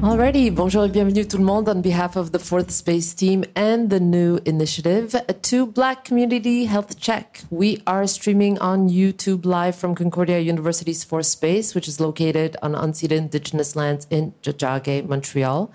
Alrighty, bonjour et bienvenue tout le monde on behalf of the Fourth Space team and the new initiative to Black Community Health Check. We are streaming on YouTube live from Concordia University's Fourth Space, which is located on unceded indigenous lands in Tiohtià:ke, Montreal.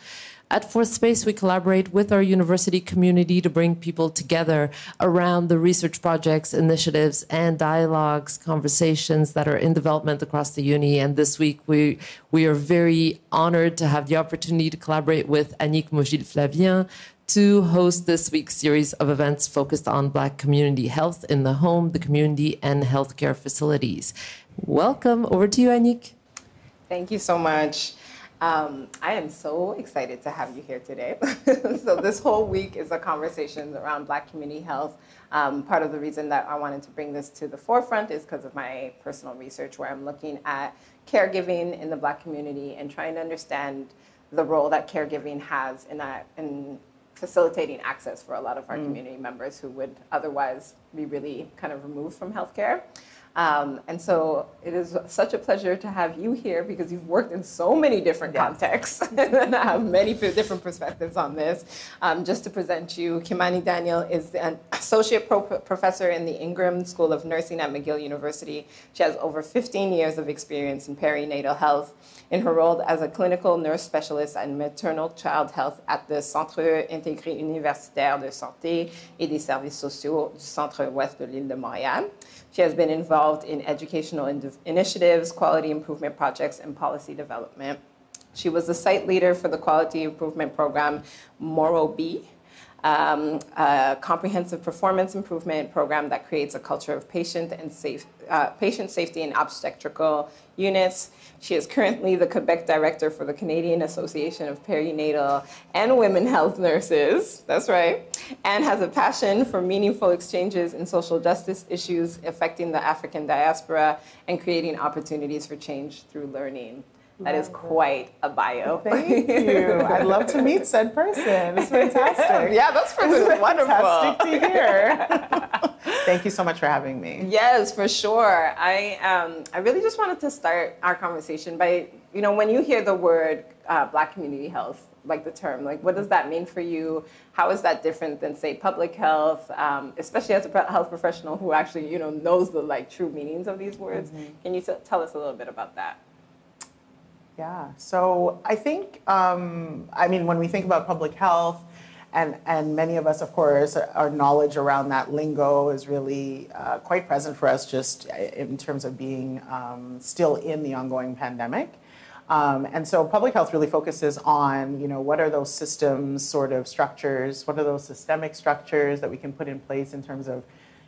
At Fourth Space, we collaborate with our university community to bring people together around the research projects, initiatives, and dialogues, conversations that are in development across the uni. And this week, we, we are very honored to have the opportunity to collaborate with Annick Mogil-Flavien to host this week's series of events focused on Black community health in the home, the community, and healthcare facilities. Welcome. Over to you, Annick. Thank you so much. Um, I am so excited to have you here today. so this whole week is a conversation around Black community health. Um, part of the reason that I wanted to bring this to the forefront is because of my personal research, where I'm looking at caregiving in the Black community and trying to understand the role that caregiving has in that in facilitating access for a lot of our mm. community members who would otherwise be really kind of removed from healthcare. Um, and so it is such a pleasure to have you here because you've worked in so many different yes. contexts and I have many different perspectives on this. Um, just to present you, Kimani Daniel is an associate pro- professor in the Ingram School of Nursing at McGill University. She has over 15 years of experience in perinatal health in her role as a clinical nurse specialist and maternal child health at the Centre intégré universitaire de santé et des services sociaux du centre-ouest de l'île de Montréal. She has been involved in educational in- initiatives, quality improvement projects, and policy development. She was the site leader for the quality improvement program MOREOB, um, a comprehensive performance improvement program that creates a culture of patient and safe, uh, patient safety in obstetrical units. She is currently the Quebec director for the Canadian Association of Perinatal and Women Health Nurses. That's right. And has a passion for meaningful exchanges in social justice issues affecting the African diaspora and creating opportunities for change through learning. That is quite a bio. Thank you. I'd love to meet said person. It's fantastic. yeah, that's it's wonderful. Fantastic to hear. Thank you so much for having me. Yes, for sure. I um, I really just wanted to start our conversation by you know when you hear the word uh, Black community health, like the term, like what does that mean for you? How is that different than say public health, um, especially as a health professional who actually you know knows the like true meanings of these words? Mm-hmm. Can you t- tell us a little bit about that? Yeah. So I think, um, I mean, when we think about public health, and, and many of us, of course, our knowledge around that lingo is really uh, quite present for us just in terms of being um, still in the ongoing pandemic. Um, and so public health really focuses on, you know, what are those systems sort of structures, what are those systemic structures that we can put in place in terms of,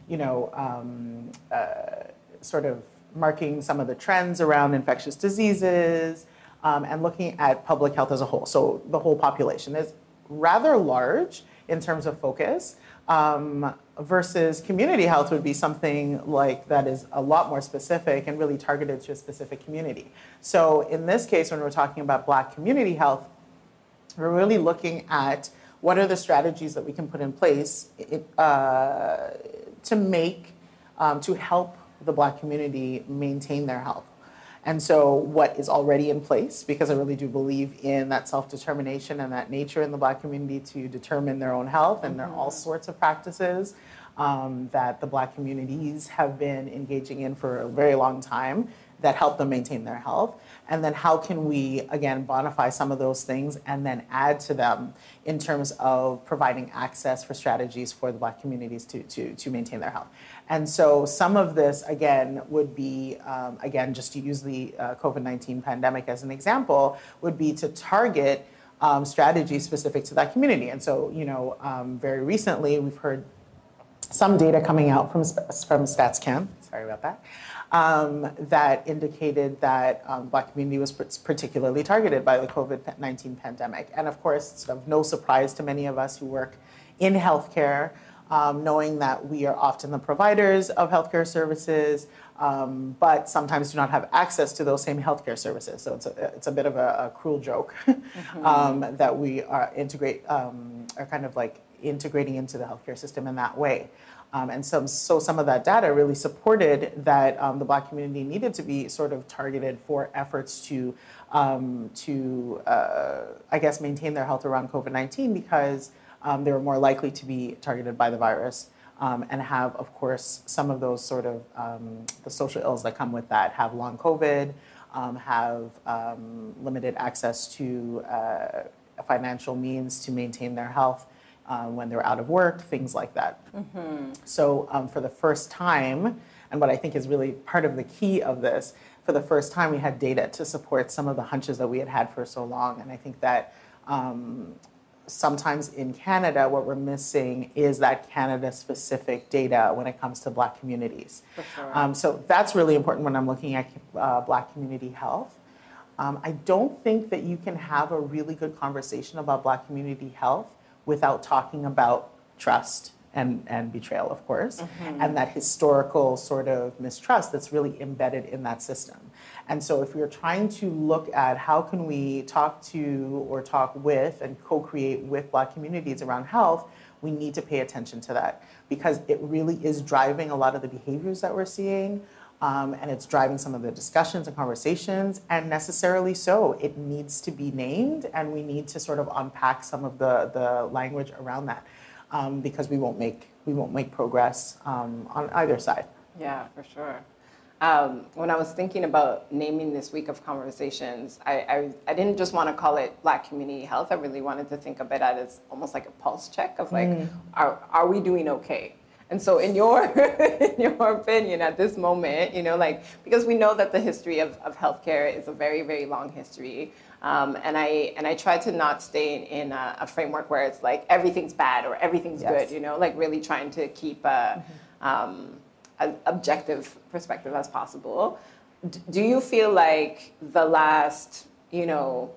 you know, um, uh, sort of marking some of the trends around infectious diseases, um, and looking at public health as a whole, so the whole population is rather large in terms of focus. Um, versus community health would be something like that is a lot more specific and really targeted to a specific community. So in this case, when we're talking about Black community health, we're really looking at what are the strategies that we can put in place uh, to make, um, to help the Black community maintain their health. And so, what is already in place, because I really do believe in that self determination and that nature in the Black community to determine their own health, and there are all mm-hmm. sorts of practices um, that the Black communities have been engaging in for a very long time that help them maintain their health. And then, how can we, again, bonify some of those things and then add to them in terms of providing access for strategies for the Black communities to, to, to maintain their health? And so some of this, again, would be, um, again, just to use the uh, COVID 19 pandemic as an example, would be to target um, strategies specific to that community. And so, you know, um, very recently we've heard some data coming out from, from StatsCan, sorry about that, um, that indicated that um, Black community was particularly targeted by the COVID 19 pandemic. And of course, it's of no surprise to many of us who work in healthcare um, knowing that we are often the providers of healthcare services, um, but sometimes do not have access to those same healthcare services. So it's a, it's a bit of a, a cruel joke mm-hmm. um, that we are integrate um, are kind of like integrating into the healthcare system in that way. Um, and so some of that data really supported that um, the Black community needed to be sort of targeted for efforts to, um, to uh, I guess, maintain their health around COVID 19 because um, they were more likely to be targeted by the virus. Um, and have, of course, some of those sort of um, the social ills that come with that. Have long COVID, have limited access to uh, financial means to maintain their health, um, when they're out of work, things like that. Mm-hmm. So, um, for the first time, and what I think is really part of the key of this, for the first time, we had data to support some of the hunches that we had had for so long. And I think that um, sometimes in Canada, what we're missing is that Canada specific data when it comes to Black communities. Sure. Um, so, that's really important when I'm looking at uh, Black community health. Um, I don't think that you can have a really good conversation about Black community health without talking about trust and, and betrayal, of course, mm-hmm. and that historical sort of mistrust that's really embedded in that system. And so, if we're trying to look at how can we talk to or talk with and co-create with Black communities around health, we need to pay attention to that because it really is driving a lot of the behaviors that we're seeing. Um, and it's driving some of the discussions and conversations, and necessarily so. It needs to be named, and we need to sort of unpack some of the, the language around that um, because we won't make we won't make progress um, on either side. Yeah, for sure. Um, when I was thinking about naming this week of conversations, I, I, I, didn't just want to call it Black Community Health. I really wanted to think of it as almost like a pulse check of like, mm. are, are we doing okay? And so, in your in your opinion, at this moment, you know, like because we know that the history of, of healthcare is a very very long history, um, and I and I try to not stay in a, a, framework where it's like everything's bad or everything's yes. good. You know, like really trying to keep a, mm-hmm. um, an objective perspective as possible. D- do you feel like the last, you know,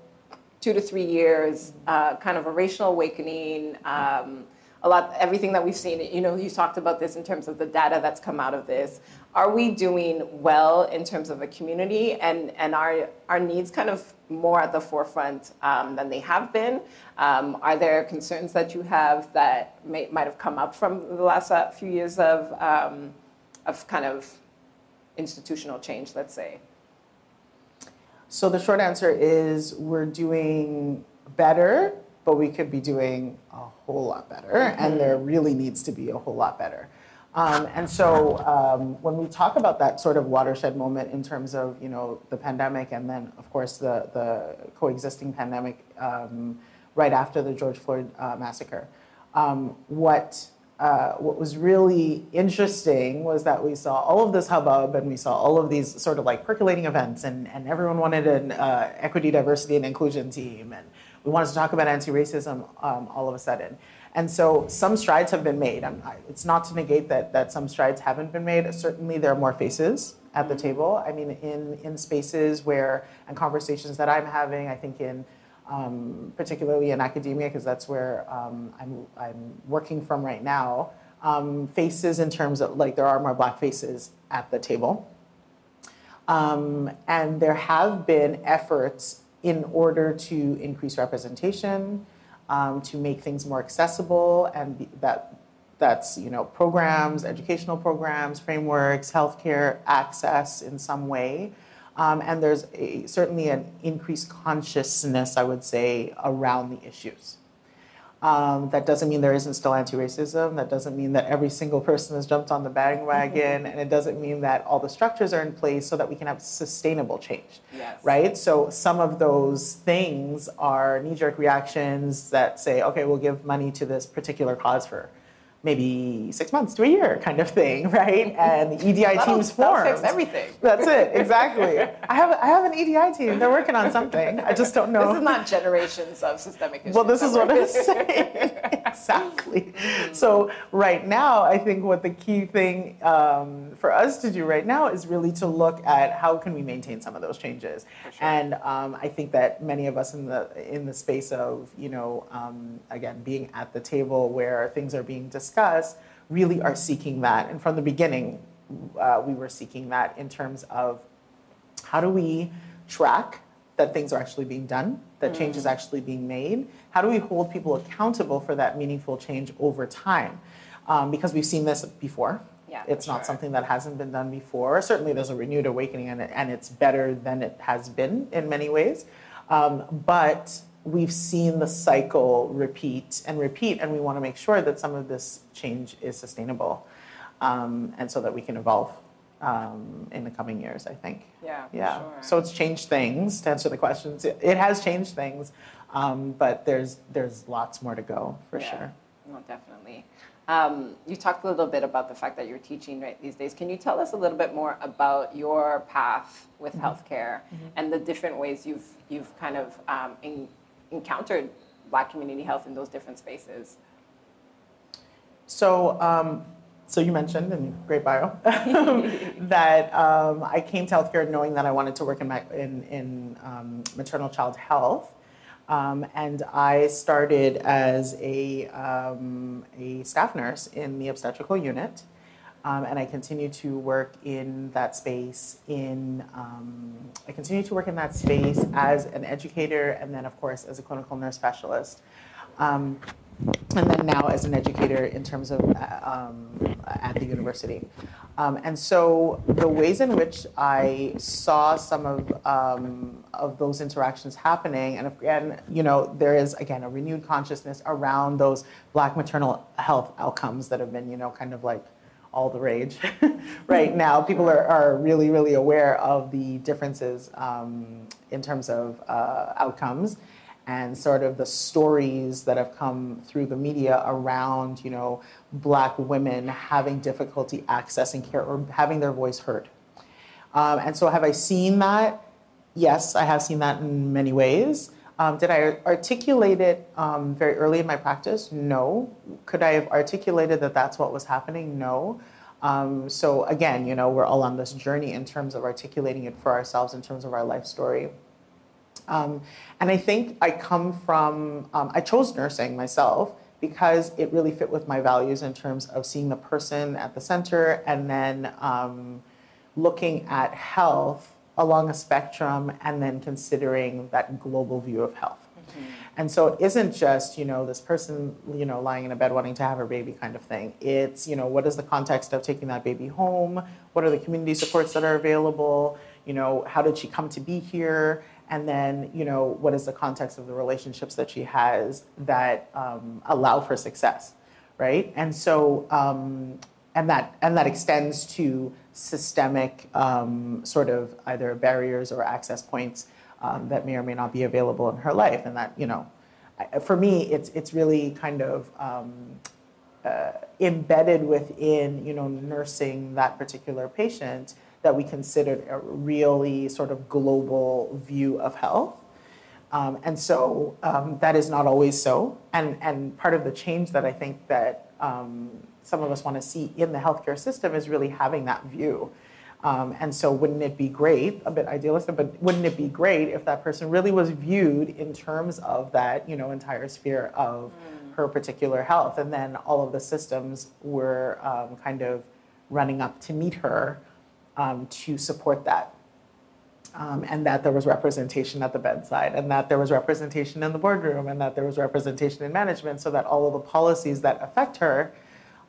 two to three years, uh, kind of a racial awakening? Um, a lot, everything that we've seen, you know, you talked about this in terms of the data that's come out of this. Are we doing well in terms of a community and, and are our needs kind of more at the forefront um, than they have been? Um, are there concerns that you have that may, might have come up from the last uh, few years of, um, of kind of institutional change, let's say? So the short answer is we're doing better but we could be doing a whole lot better, mm-hmm. and there really needs to be a whole lot better. Um, and so um, when we talk about that sort of watershed moment in terms of you know the pandemic and then of course the the coexisting pandemic um, right after the George Floyd uh, massacre, um, what uh, what was really interesting was that we saw all of this hubbub and we saw all of these sort of like percolating events and, and everyone wanted an uh, equity, diversity, and inclusion team and we wanted to talk about anti-racism um, all of a sudden. And so some strides have been made. it's not to negate that, that some strides haven't been made. Certainly there are more faces at the mm-hmm. table. I mean, in, in spaces where, and conversations that I'm having, I think in, um, particularly in academia, because that's where um, I'm, I'm working from right now, um, faces in terms of, like, there are more black faces at the table. Um, and there have been efforts in order to increase representation, um, to make things more accessible, and be, that that's you know programs, educational programs, frameworks, healthcare access in some way. Um, and there's a, certainly an increased consciousness, I would say, around the issues. Um, that doesn't mean there isn't still anti-racism. That doesn't mean that every single person has jumped on the bandwagon, mm-hmm. and it doesn't mean that all the structures are in place so that we can have sustainable change. Yes. Right. So some of those things are knee-jerk reactions that say, "Okay, we'll give money to this particular cause for maybe six months to a year kind of thing, right? And the EDI that'll, teams. That'll fix everything. That's it, exactly. I have I have an EDI team. They're working on something. I just don't know. This is not generations of systemic issues. Well, this is what I'm saying. exactly. So right now, I think what the key thing um, for us to do right now is really to look at how can we maintain some of those changes. Sure. And um, I think that many of us in the in the space of you know um, again being at the table where things are being discussed discuss really are seeking that. And from the beginning, uh, we were seeking that in terms of how do we track that things are actually being done, that change is mm. actually being made? How do we hold people accountable for that meaningful change over time? um, because we've seen this before. Yeah, It's not sure. something that hasn't been done before. Certainly, there's a renewed awakening, and, and it's better than it has been in many ways. Um, but we've seen the cycle repeat and repeat, and we want to make sure that some of this change is sustainable, um, and so that we can evolve um, in the coming years. I think. Yeah, Yeah. sure. So it's changed things. To answer the questions, it, it has changed things, um, but there's there's lots more to go for Yeah, sure. No, definitely. Um, you talked a little bit about the fact that you're teaching right these days. Can you tell us a little bit more about your path with Mm-hmm. healthcare and the different ways you've you've kind of um, en- encountered Black community health in those different spaces? So, um, so you mentioned in great bio that um, I came to healthcare knowing that I wanted to work in, my, in, in um, maternal child health. Um, and I started as a, um, a staff nurse in the obstetrical unit. Um, and I continue to work in that space. In um, I continue to work in that space as an educator, and then of course as a clinical nurse specialist. Um, and then now as an educator in terms of uh, um, at the university. Um, and so the ways in which I saw some of um, of those interactions happening, and again, you know, there is again a renewed consciousness around those Black maternal health outcomes that have been, you know, kind of like all the rage right now. People are, are really, really aware of the differences um, in terms of uh, outcomes and sort of the stories that have come through the media around, you know, black women having difficulty accessing care or having their voice heard. Um, and so have I seen that? Yes, I have seen that in many ways. Um, did I articulate it um, very early in my practice? No. Could I have articulated that that's what was happening? No. Um, so again, you know, we're all on this journey in terms of articulating it for ourselves in terms of our life story. Um, and I think I come from, um, I chose nursing myself because it really fit with my values in terms of seeing the person at the center and then um, looking at health along a spectrum and then considering that global view of health. And so it isn't just, you know, this person, you know, lying in a bed wanting to have a baby kind of thing. It's, you know, what is the context of taking that baby home? What are the community supports that are available? You know, how did she come to be here? And then, you know, what is the context of the relationships that she has that um, allow for success, right? And so, um, and that and that extends to systemic um, sort of either barriers or access points um, that may or may not be available in her life, and that you know, I- for me, it's it's really kind of um, uh, embedded within you know nursing that particular patient that we considered a really sort of global view of health. Um, and so um, that is not always so. And, and part of the change that I think that um, some of us want to see in the healthcare system is really having that view. Um, and so wouldn't it be great, a bit idealistic, but wouldn't it be great if that person really was viewed in terms of that, you know, entire sphere of her particular health? And then all of the systems were um, kind of running up to meet her um, to support that um, and that there was representation at the bedside, and that there was representation in the boardroom, and that there was representation in management, so that all of the policies that affect her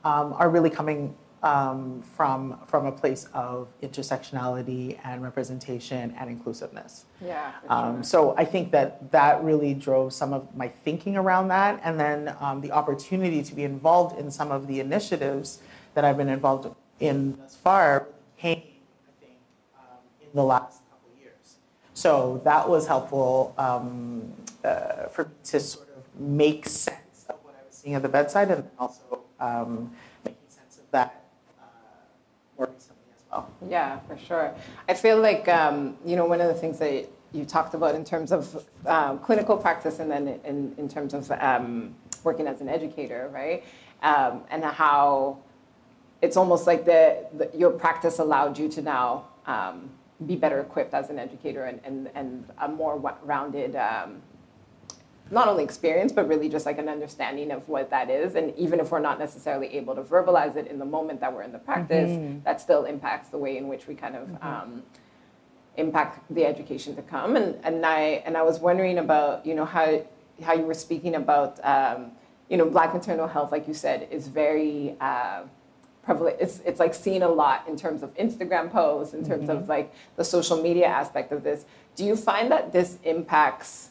um, are really coming um, from from a place of intersectionality and representation and inclusiveness. Yeah, for Um, so I think that that really drove some of my thinking around that, and then um, the opportunity to be involved in some of the initiatives that I've been involved in thus far came, I think, um, in the last couple of years. So that was helpful um, uh, for me to sort of make sense of what I was seeing at the bedside, and also um, making sense of that uh, more recently as well. Yeah, for sure. I feel like, um, you know, one of the things that you talked about in terms of um, clinical practice and then in, in terms of um, working as an educator, right? Um, and how it's almost like the, the, your practice allowed you to now um, be better equipped as an educator and, and, and a more rounded um, not only experience, but really just like an understanding of what that is. And even if we're not necessarily able to verbalize it in the moment that we're in the practice, that still impacts the way in which we kind of um, impact the education to come. And, and I and I was wondering about you know how how you were speaking about um, you know, Black maternal health, like you said, is very uh, prevalent. It's it's like seen a lot in terms of Instagram posts, in terms of like the social media aspect of this. Do you find that this impacts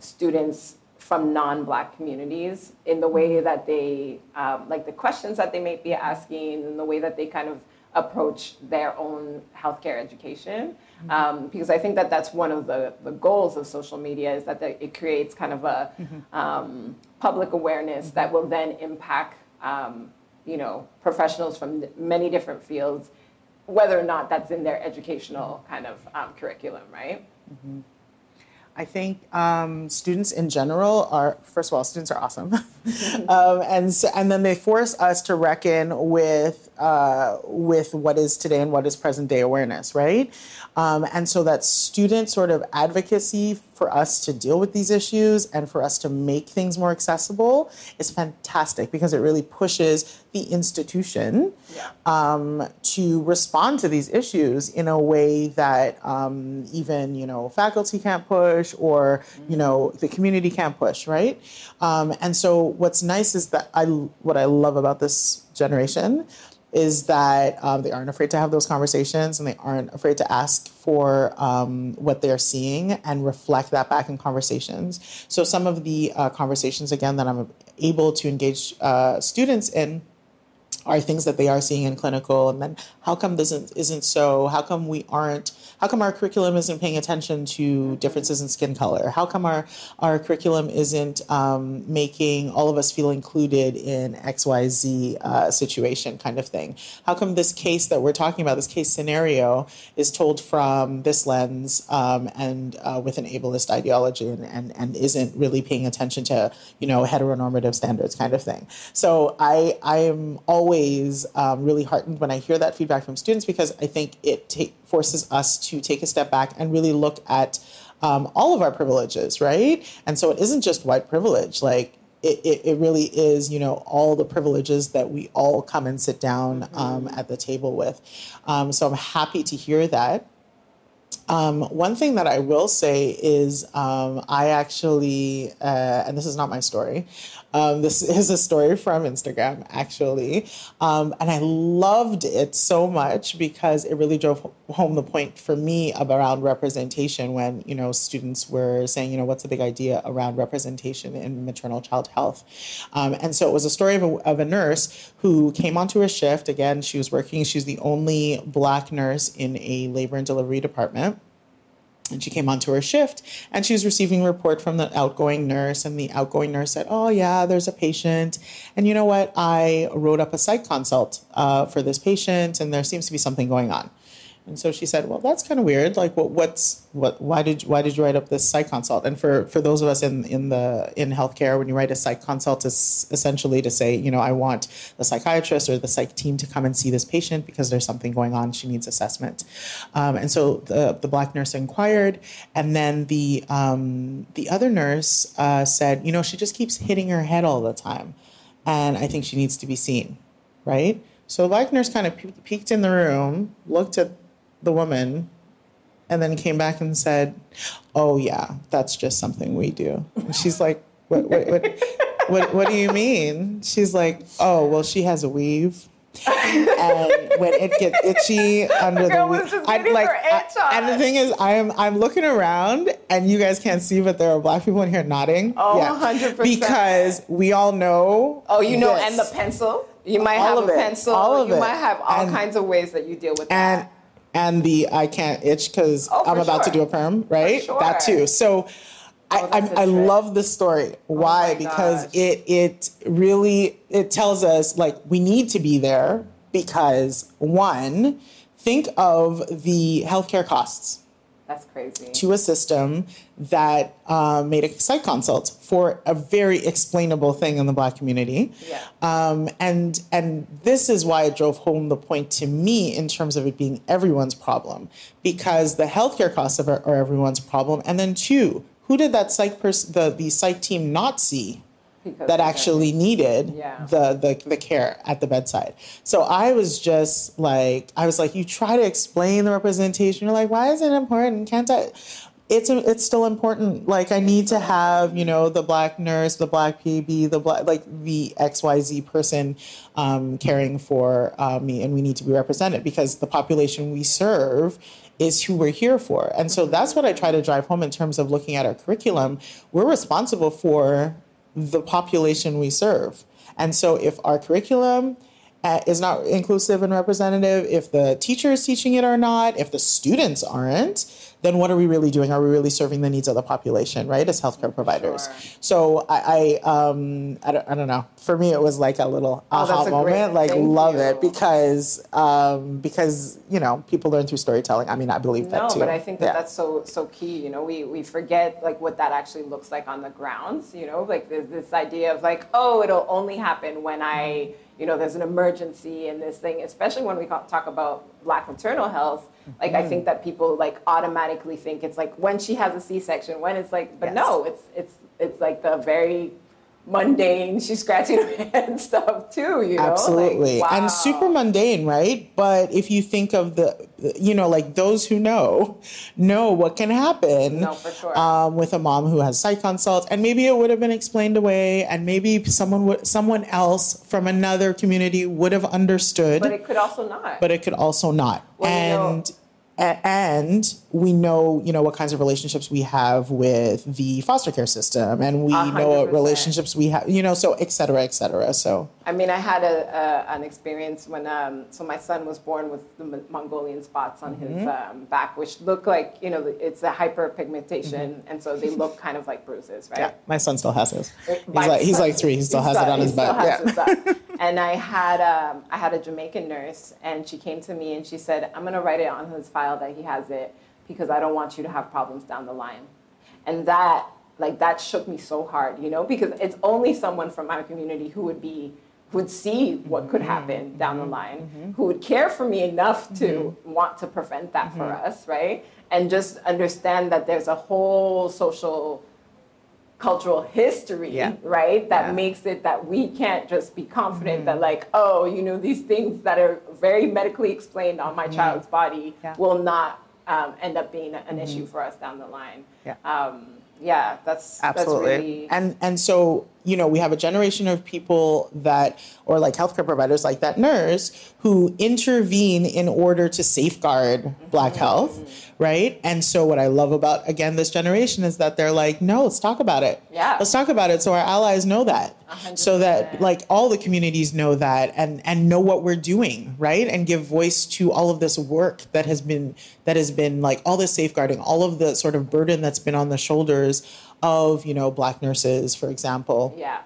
students from non-black communities in the way that they um, like the questions that they may be asking and the way that they kind of approach their own healthcare education. Um, because i think that that's one of the, the goals of social media is that the, it creates kind of a um, public awareness that will then impact um, you know professionals from many different fields whether or not that's in their educational kind of um, curriculum right I think um, students in general are, first of all, students are awesome, um, and so, and then they force us to reckon with uh, with what is today and what is present day awareness, right? Um, and so that student sort of advocacy for us to deal with these issues and for us to make things more accessible is fantastic because it really pushes the institution Yeah. um, to respond to these issues in a way that um, even you know faculty can't push or you know the community can't push, right? Um, and so what's nice is that I what I love about this generation is that um, they aren't afraid to have those conversations and they aren't afraid to ask for um, what they're seeing and reflect that back in conversations. So some of the uh, conversations again that I'm able to engage uh, students in are things that they are seeing in clinical and then how come this isn't, isn't so how come we aren't how come our curriculum isn't paying attention to differences in skin color? How come our our curriculum isn't um, making all of us feel included in xyz uh, situation kind of thing? How come this case that we're talking about this case scenario is told from this lens um, and uh, with an ableist ideology and, and and isn't really paying attention to you know heteronormative standards kind of thing? So i i am always um, really heartened when i hear that feedback from students because i think it ta- forces us to take a step back and really look at um, all of our privileges right and so it isn't just white privilege like it, it, it really is, you know, all the privileges that we all come and sit down um, at the table with. Um, so I'm happy to hear that. Um, one thing that I will say is um, I actually, uh, and this is not my story, um, this is a story from Instagram actually. Um, and I loved it so much because it really drove home the point for me around representation when, you know, students were saying, you know, what's the big idea around representation in maternal child health? Um, and so it was a story of a, of a nurse who came onto a shift. Again, she was working, she's the only black nurse in a labor and delivery department. And she came onto her shift and she was receiving a report from the outgoing nurse. And the outgoing nurse said, Oh, yeah, there's a patient. And you know what? I wrote up a psych consult uh, for this patient, and there seems to be something going on. And so she said, "Well, that's kind of weird. Like, what? What's what? Why did why did you write up this psych consult?" And for for those of us in in the in healthcare, when you write a psych consult, it's essentially to say, you know, I want the psychiatrist or the psych team to come and see this patient because there's something going on. She needs assessment. Um, and so the the black nurse inquired, and then the um, the other nurse uh, said, you know, she just keeps hitting her head all the time, and I think she needs to be seen, right? So the black nurse kind of pe- peeked in the room, looked at the woman and then came back and said, "Oh yeah, that's just something we do." And she's like, "What? What? What? what, what do you mean?" She's like, "Oh well, she has a weave." and when it gets itchy under Girl the weave, I waiting like. I- and the thing is, I'm I'm looking around, and you guys can't see, but there are black people in here nodding. Oh, Yeah. 100%. Because we all know. Oh, you know, this. and the pencil. You might All have of a it. pencil. All of you it. might have all And- kinds of ways that you deal with and that. And the I can't itch because Oh, I'm about to do a perm, right? sure. That too. So. I, Oh, I, I trick. love this story. Oh Why? my because gosh. it it really it tells us like we need to be there because one, think of the healthcare costs That's crazy. to a system that uh, made a psych consult for a very explainable thing in the black community. Yeah. Um, and and this is why it drove home the point to me in terms of it being everyone's problem because the healthcare costs of are, are everyone's problem. And then two, who did that psych person the the psych team not see? Because that actually needed Yeah. the, the the care at the bedside. So I was just like, I was like, you try to explain the representation. You're like, why is it important? Can't I? it's it's still important. Like I need to have you know the black nurse, the black PB, the black like the X Y Z person um, caring for uh, me, and we need to be represented because the population we serve is who we're here for. And so that's what I try to drive home in terms of looking at our curriculum. We're responsible for the population we serve. And so if our curriculum uh, is not inclusive and representative, if the teacher is teaching it or not, if the students aren't, then what are we really doing? Are we really serving the needs of the population, right, as healthcare providers? Sure. So I, I, um, I don't, I don't know. For me, it was like a little Oh, aha a great- moment. Like love you. it because, um, because you know people learn through storytelling. I mean, I believe that too. No, but I think that Yeah. that's so so key. You know, we we forget like what that actually looks like on the grounds. You know, like there's this idea of like, oh, it'll only happen when I, you know, there's an emergency and this thing. Especially when we talk about Black maternal health. Like Mm-hmm. I think that people like automatically think it's like when she has a C-section, when it's like, but Yes. no, it's it's it's like the very mundane. She's scratching her head stuff too. You know, Like, Absolutely. wow. And super mundane, right? But if you think of the, you know, like those who know, know what can happen No, for sure. um, with a mom who has psych consult, And maybe it would have been explained away, and maybe someone would, someone else from another community would have understood, But it could also not. but it could also not. Well, you know- and we know, you know, what kinds of relationships we have with the foster care system, and we A know what relationships we have, you know, so et cetera, et cetera. So I mean, I had a, a an experience when um, so my son was born with the Mongolian spots on his Mm-hmm. um, back, which look like you know it's a hyperpigmentation, and so they look kind of like bruises, right? Mm-hmm. yeah, my son still has his. He's My like he's like three. He still has it on his back. Yeah. his and I had um, I had a Jamaican nurse, and she came to me and she said, "I'm going to write it on his file that he has it because I don't want you to have problems down the line." And that like that shook me so hard, you know, because it's only someone from my community who would be who would see what could Mm-hmm. happen down the line, who would care for me enough to Mm-hmm. want to prevent that for us, right? And just understand that there's a whole social cultural history, Yeah. right? That Yeah. makes it that we can't just be confident Mm-hmm. that, like, oh, you know, these things that are very medically explained on my child's body Mm-hmm. Yeah. will not um, end up being an issue for us down the line. Yeah. Um, yeah, that's Absolutely. That's really, And and so, you know, we have a generation of people that or like healthcare providers like that nurse who intervene in order to safeguard black Mm-hmm. health, right? And so what I love about again this generation is that they're like, "No, let's talk about it." Yeah. Let's talk about it so our allies know that. hundred So that like all the communities know that and and know what we're doing, right? And give voice to all of this work that has been that has been like all this safeguarding, all of the sort of burden that's been on the shoulders of, you know, black nurses, for example, yeah.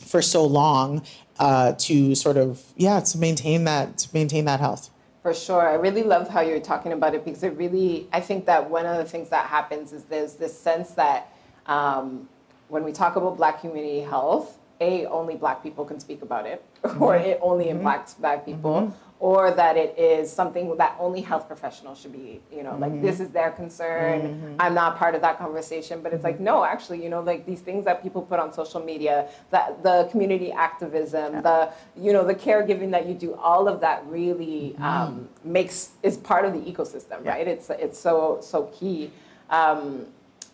for so long uh, to sort of yeah, to maintain that to maintain that health. For sure. I really love how you're talking about it because it really, I think that one of the things that happens is there's this sense that um, when we talk about Black community health, A, only Black people can speak about it, or mm-hmm. it only mm-hmm. impacts Black people, mm-hmm. or that it is something that only health professionals should be, you know, like this is their concern. I'm not part of that conversation. But it's like, no, actually, you know, like these things that people put on social media, that the community activism, the, you know, the caregiving that you do, all of that really um, makes, is part of the ecosystem, Yeah. right? It's, it's so, so key. Um,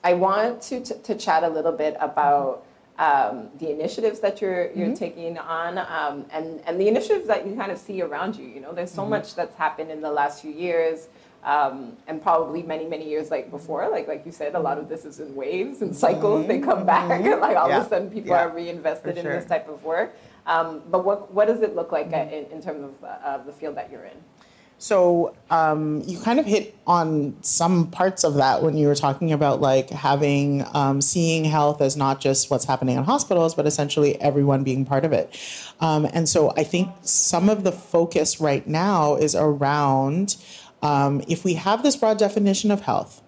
I want to, to, to chat a little bit about um, the initiatives that you're you're taking on, um, and and the initiatives that you kind of see around you. You know, there's so much that's happened in the last few years, um, and probably many many years like before. Like like you said, a lot of this is in waves and cycles. They come back. like all Yeah. of a sudden, people Yeah. are reinvested For in this type of work. Um, but what what does it look like uh, in, in terms of uh, of the field that you're in? So um, you kind of hit on some parts of that when you were talking about like having um, seeing health as not just what's happening in hospitals, but essentially everyone being part of it. Um, and so I think some of the focus right now is around um, if we have this broad definition of health,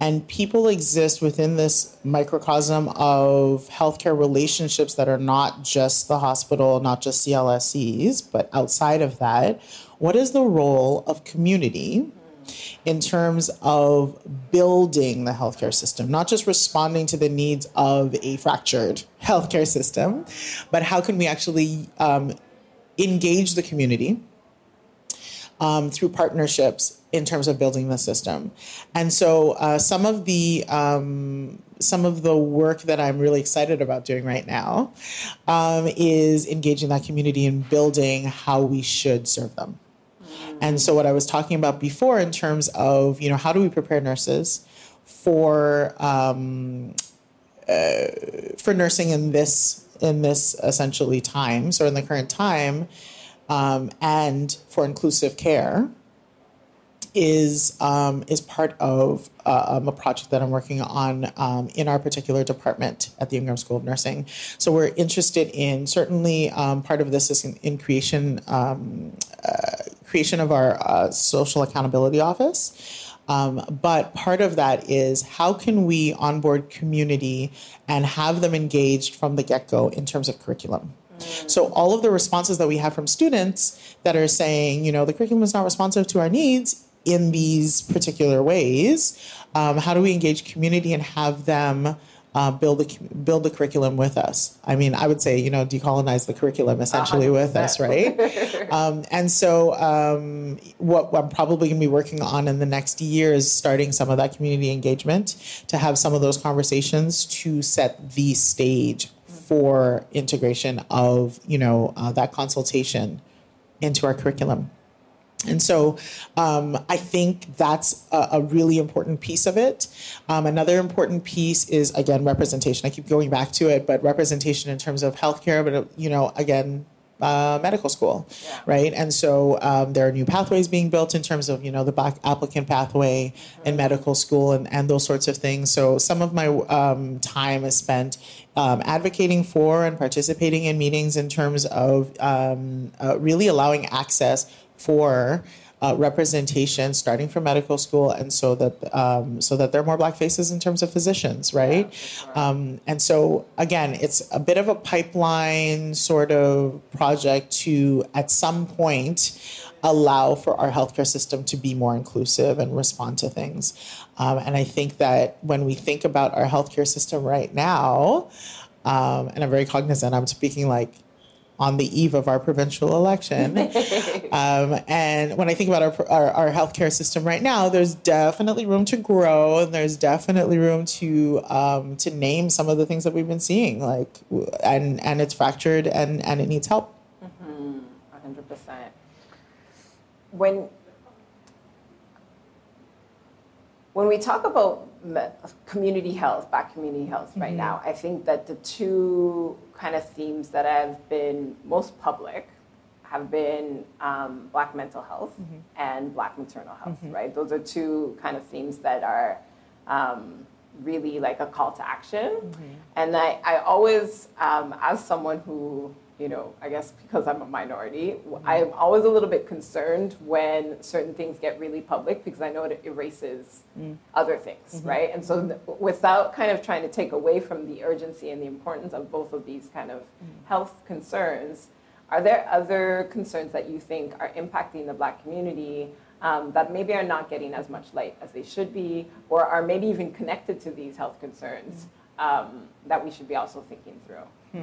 and people exist within this microcosm of healthcare relationships that are not just the hospital, not just CLSCs, but outside of that. What is the role of community in terms of building the healthcare system, not just responding to the needs of a fractured healthcare system, but how can we actually um, engage the community um, through partnerships in terms of building the system. And so uh, some of the um, some of the work that I'm really excited about doing right now um, is engaging that community in building how we should serve them. And so what I was talking about before in terms of you know how do we prepare nurses for um, uh, for nursing in this in this essentially times or in the current time um, and for inclusive care is um, is part of uh, um, a project that I'm working on um, in our particular department at the Ingram School of Nursing. So we're interested in certainly um, part of this is in, in creation um, uh, creation of our uh, social accountability office. Um, but part of that is how can we onboard community and have them engaged from the get go in terms of curriculum? So all of the responses that we have from students that are saying, you know, the curriculum is not responsive to our needs in these particular ways. Um, how do we engage community and have them uh, build the build the curriculum with us? I mean, I would say, you know, decolonize the curriculum essentially 100%. with us, right? um, and so, um, what I'm probably going to be working on in the next year is starting some of that community engagement to have some of those conversations to set the stage for integration of you know uh, that consultation into our curriculum and so um, I think that's a, a, really important piece of it. Um, another important piece is, again, representation. I keep going back to it, but representation in terms of healthcare, but, you know, again, uh, medical school, yeah. right? And so um, there are new pathways being built in terms of you know the black applicant pathway in medical school and, and those sorts of things. So some of my um, time is spent um, advocating for and participating in meetings in terms of um, uh, really allowing access for uh, representation starting from medical school, and so that um, so that there are more black faces in terms of physicians, right? Yeah, um, and so again, it's a bit of a pipeline sort of project to at some point allow for our healthcare system to be more inclusive and respond to things. Um, and I think that when we think about our healthcare system right now, um, and I'm very cognizant, I'm speaking like on the eve of our provincial election. um, and when I think about our, our, our, healthcare system right now, there's definitely room to grow, and there's definitely room to um, to name some of the things that we've been seeing, like and and it's fractured and and it needs help. Mm-hmm. 100%. When when we talk about community health, back community health right mm-hmm. now, I think that the two kind of themes that have been most public have been um, Black mental health mm-hmm. and Black maternal health, mm-hmm. right? Those are two kind of themes that are um, really like a call to action. Mm-hmm. And I, I always, um, as someone who you know, I guess because I'm a minority. I'm always a little bit concerned when certain things get really public because I know it erases mm. other things, mm-hmm. right? And so, th- without kind of trying to take away from the urgency and the importance of both of these kind of mm. health concerns, are there other concerns that you think are impacting the Black community um, that maybe are not getting as much light as they should be, or are maybe even connected to these health concerns mm. um, that we should be also thinking through?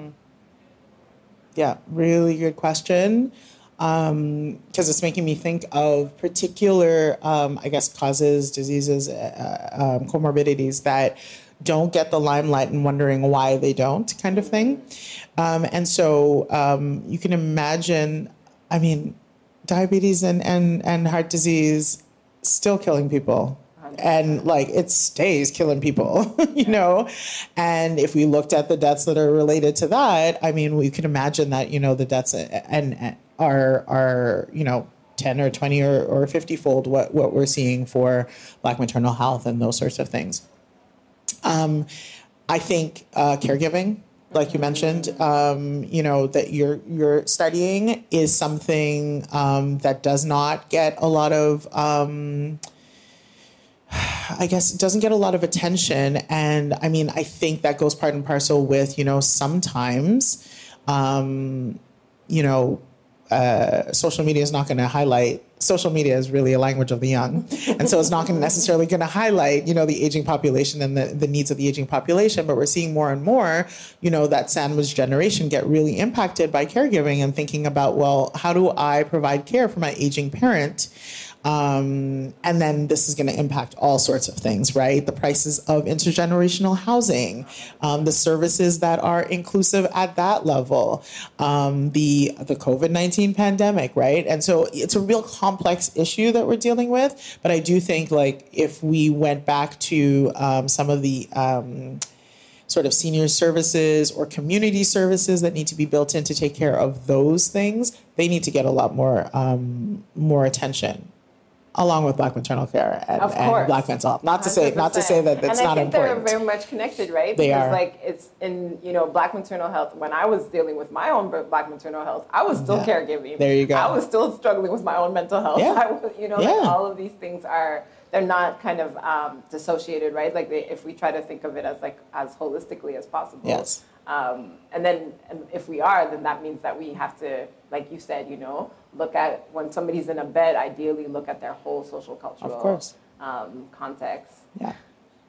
Yeah, really good question. Because um, it's making me think of particular, um, I guess, causes, diseases, uh, um, comorbidities that don't get the limelight and wondering why they don't, kind of thing. Um, and so um, you can imagine, I mean, diabetes and, and, and heart disease still killing people and like it stays killing people, you know. And if we looked at the deaths that are related to that, I mean, we can imagine that you know the deaths and, and are are you know 10 or 20 or, or 50 fold what, what we're seeing for black maternal health and those sorts of things. Um, I think uh, caregiving, like you mentioned, um, you know, that you're, you're studying is something um, that does not get a lot of um, I guess it doesn't get a lot of attention. And I mean, I think that goes part and parcel with, you know, sometimes, um, you know, uh, social media is not going to highlight social media is really a language of the young and so it's not going to necessarily going to highlight you know the aging population and the, the needs of the aging population but we're seeing more and more you know that sandwich generation get really impacted by caregiving and thinking about well how do i provide care for my aging parent Um, and then this is going to impact all sorts of things, right? The prices of intergenerational housing, um, the services that are inclusive at that level, um, the the COVID nineteen pandemic, right? And so it's a real complex issue that we're dealing with. But I do think like if we went back to um, some of the um, sort of senior services or community services that need to be built in to take care of those things, they need to get a lot more um, more attention along with black maternal care and, and black mental health. Not to say not to say that it's not important. and I think they're very much connected, right? They because are. like it's in you know black maternal health. When I was dealing with my own black maternal health, I was still Yeah. caregiving. There you go. I was still struggling with my own mental health. Yeah. I was, you know, Yeah. like all of these things are they're not kind of um, dissociated, right? Like they, if we try to think of it as like as holistically as possible. Yes. Um, and then and if we are, then that means that we have to, like you said, you know, look at when somebody's in a bed, ideally look at their whole social cultural um, context. yeah.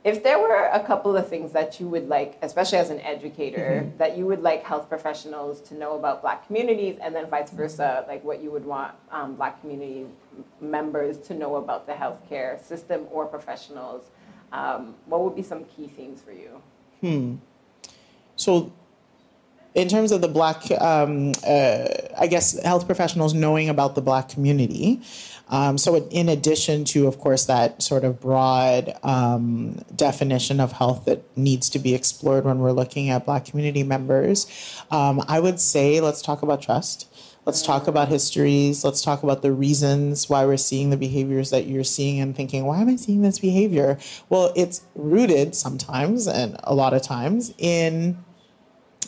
If there were a couple of things that you would like, especially as an educator, Mm-hmm. that you would like health professionals to know about Black communities, and then vice versa, like what you would want um, Black community members to know about the healthcare system or professionals, um, what would be some key themes for you? Hmm. So, in terms of the black, um, uh, I guess health professionals knowing about the black community. Um, so, in addition to, of course, that sort of broad um, definition of health that needs to be explored when we're looking at black community members, um, I would say let's talk about trust. Let's talk about histories. Let's talk about the reasons why we're seeing the behaviors that you're seeing and thinking, why am I seeing this behavior? Well, it's rooted sometimes and a lot of times in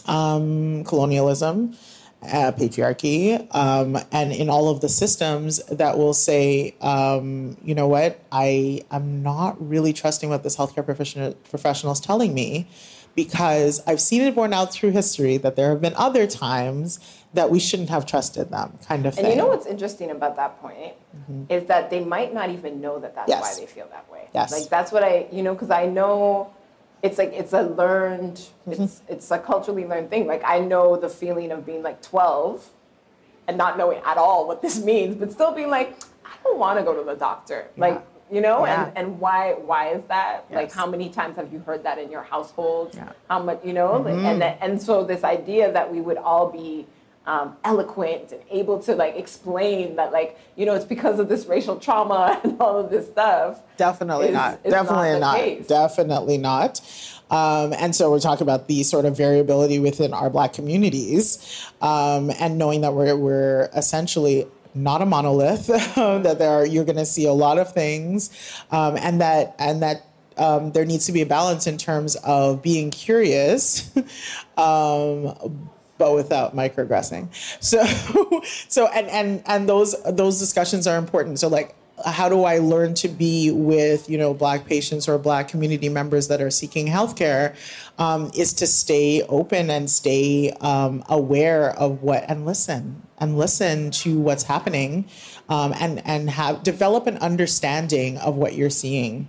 um, colonialism, uh, patriarchy, um, and in all of the systems that will say, um, you know what, I am not really trusting what this healthcare professional professional is telling me, because I've seen it borne out through history that there have been other times that we shouldn't have trusted them, kind of thing. And you know what's interesting about that point is that they might not even know that that's Yes. why they feel that way. Yes. Like that's what I, you know, because I know it's like it's a learned, Mm-hmm. it's it's a culturally learned thing. Like I know the feeling of being like 12 and not knowing at all what this means, but still being like, I don't want to go to the doctor. Like, you know, Yeah. and, and why why is that? Like how many times have you heard that in your household? Yeah. How much, you know, Mm-hmm. and that, and so this idea that we would all be um, eloquent and able to like explain that like you know it's because of this racial trauma and all of this stuff. Definitely is- not. is Definitely the not. Definitely not. Um, and so we're talking about the sort of variability within our Black communities, um, and knowing that we're we're essentially not a monolith. that there are you're going to see a lot of things, um, and that and that. Um, there needs to be a balance in terms of being curious, um, but without microaggressing. So, so and and and those those discussions are important. So like how do I learn to be with you know black patients or black community members that are seeking healthcare um, is to stay open and stay um, aware of what and listen and listen to what's happening um, and and have develop an understanding of what you're seeing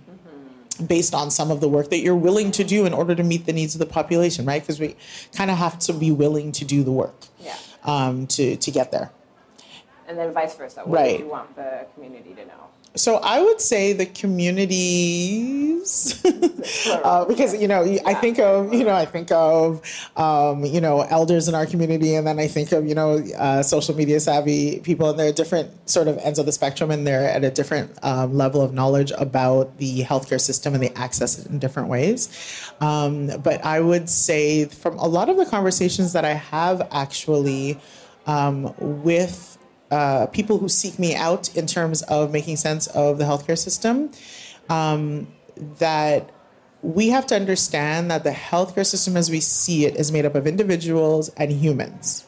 based on some of the work that you're willing to do in order to meet the needs of the population, right? Because we kind of have to be willing to do the work Yeah. um, to to get there. And then vice versa. What Right. do you want the community to know? So I would say the communities, uh, because you know I think of you know I think of um, you know elders in our community, and then I think of you know uh, social media savvy people, and they're different sort of ends of the spectrum, and they're at a different um, level of knowledge about the healthcare system, and they access it in different ways. Um, but I would say from a lot of the conversations that I have actually um, with uh, people who seek me out in terms of making sense of the healthcare system, um, that we have to understand that the healthcare system as we see it is made up of individuals and humans.